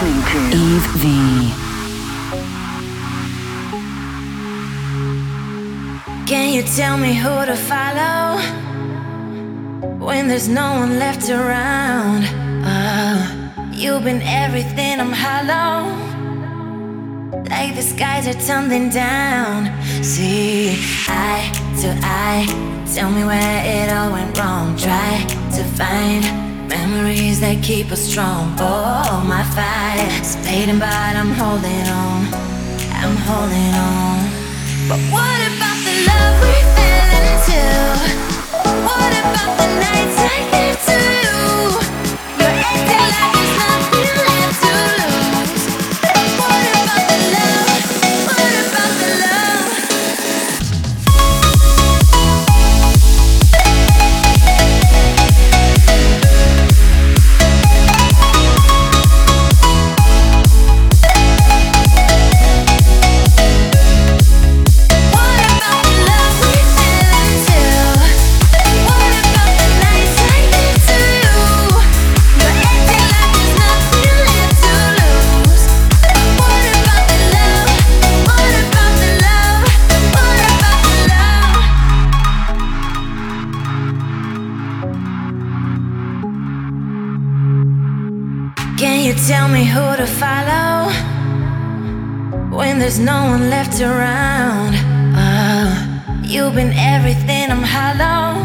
Eve. Can you tell me who to follow when there's no one left around? Oh, you've been everything, I'm hollow. Like the skies are tumbling down. See, eye to eye, tell me where it all went wrong. Try to find Memories that keep us strong. Oh, my fight is fading, but I'm holding on. I'm holding on. But what about the love we fell into? What about the nights I gave to you? Tell me who to follow when there's no one left around. Oh, you've been everything, I'm hollow.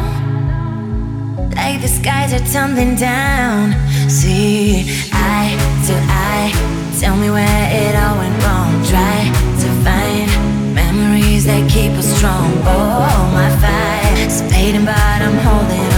Like the skies are tumbling down. See, eye to eye, tell me where it all went wrong. Try to find memories that keep us strong. Oh, my fight fading, but I'm holding on.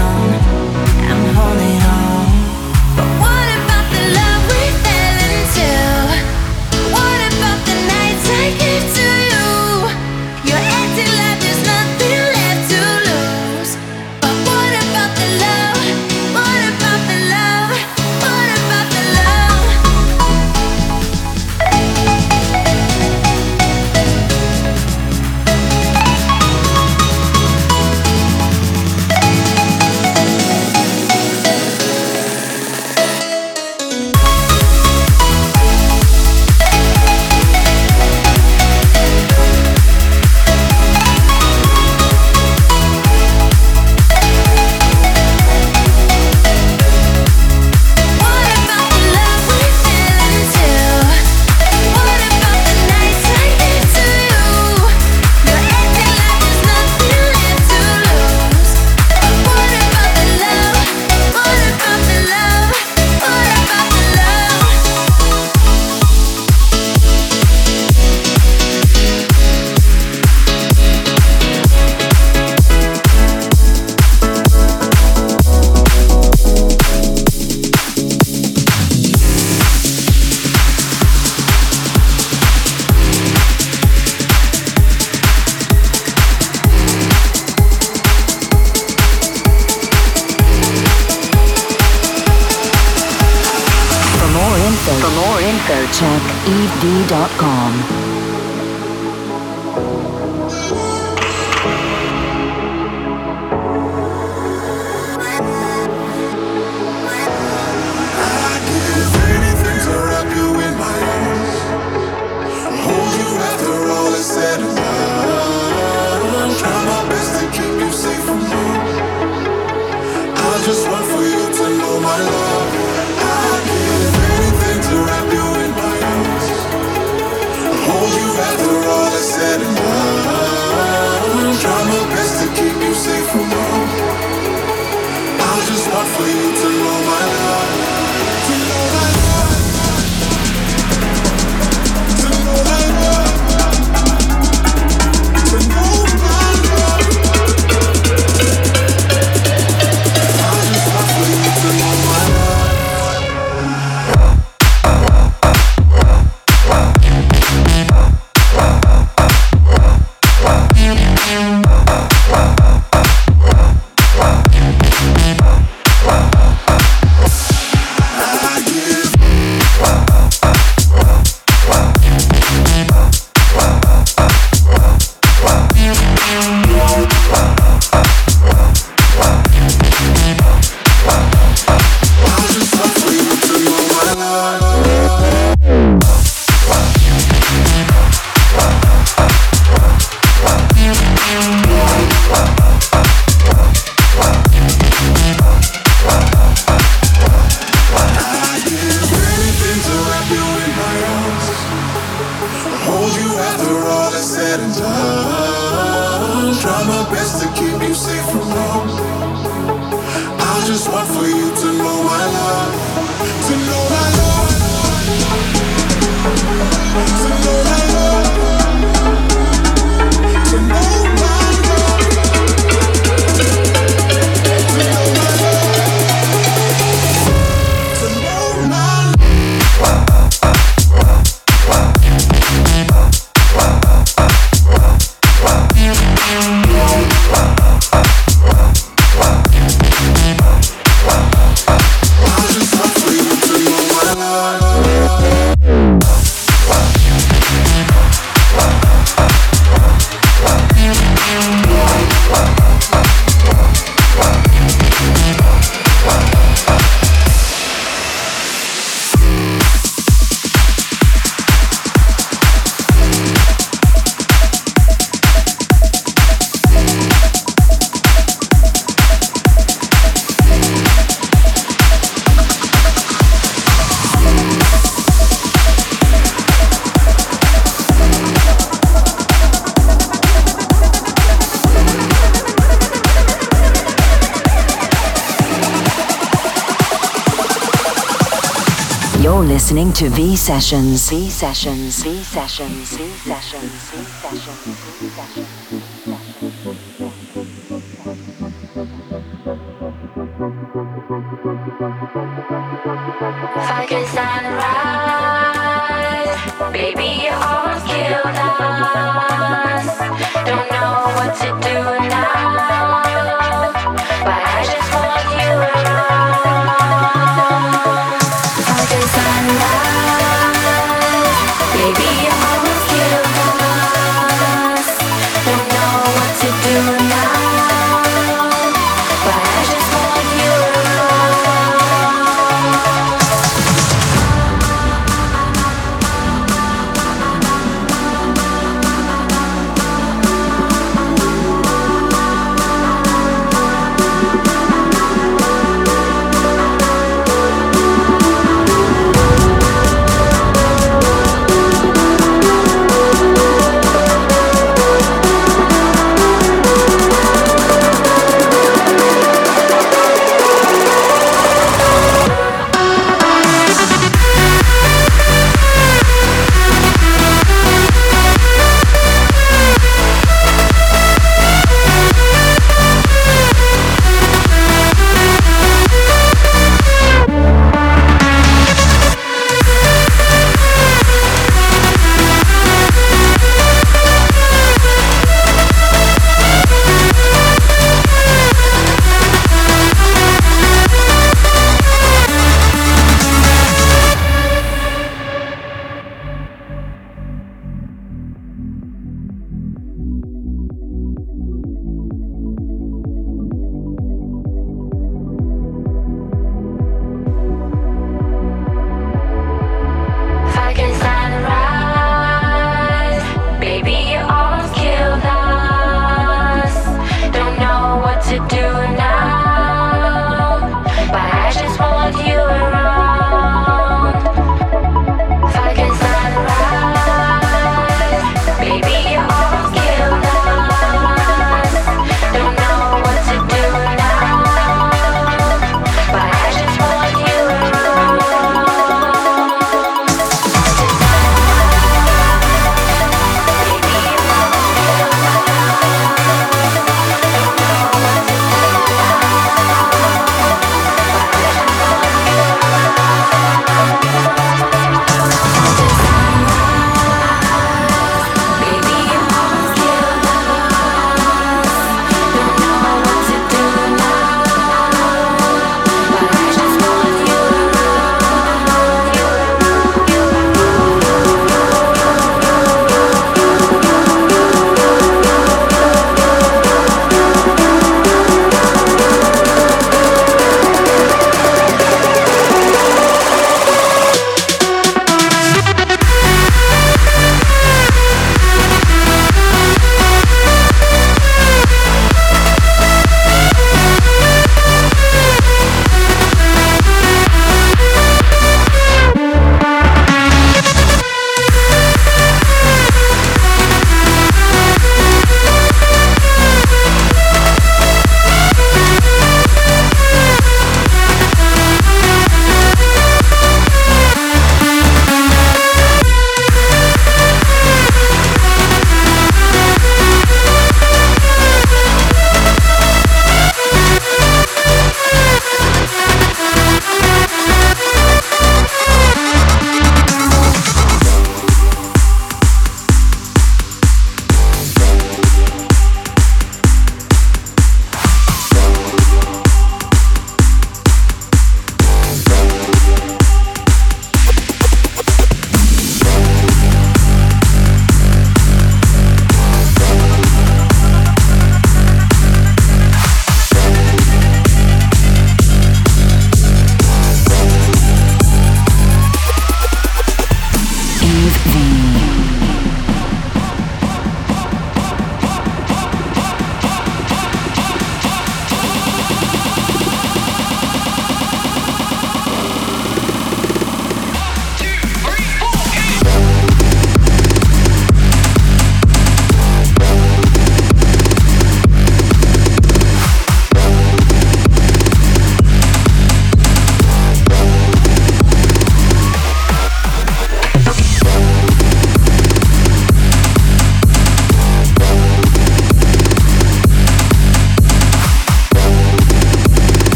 Listening to V Sessions. V Sessions. V Sessions. V Sessions. V Sessions. V Sessions. Fucking sunrise, baby, you almost killed us.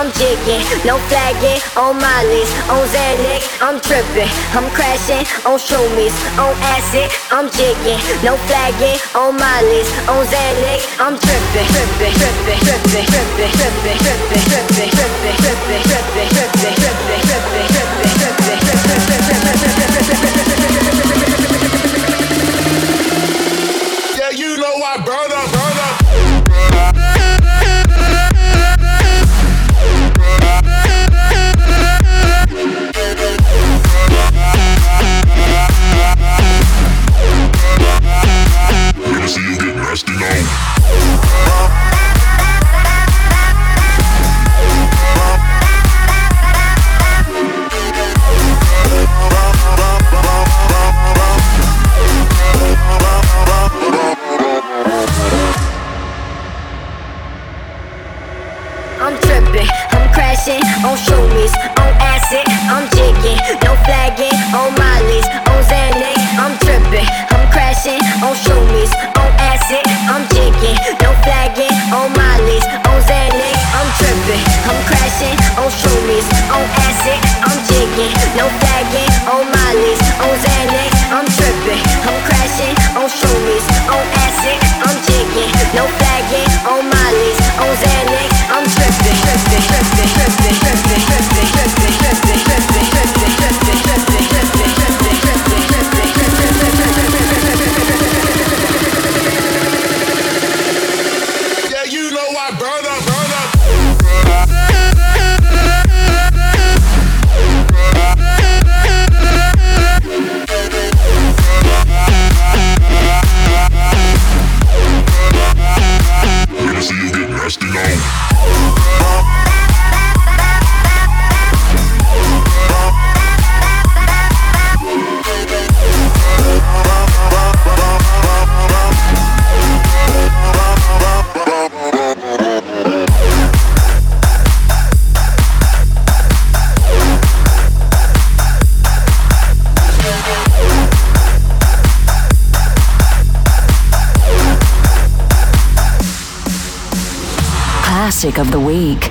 I'm jigging, no flagging on my list. on Xanax, I'm tripping. I'm crashing on shroomies, on acid, I'm jigging, no flagging on my list. on Xanax, I'm tripping, tripping, tripping, tripping, tripping, tripping, tripping, tripping, tripping, tripping, tripping, tripping, tripping, tripping, Yeah, Me you now. I'm I'm crashing on shroomies, on acid, I'm jigging, no flagging on Molly's, on Xanax, I'm tripping, I'm crashing on shroomies, on acid, I'm jigging, no flagging on Molly's, on Xanax, I'm tripping, I'm crashing on shroomies, on acid, I'm jigging, no flagging on Molly's, of the week.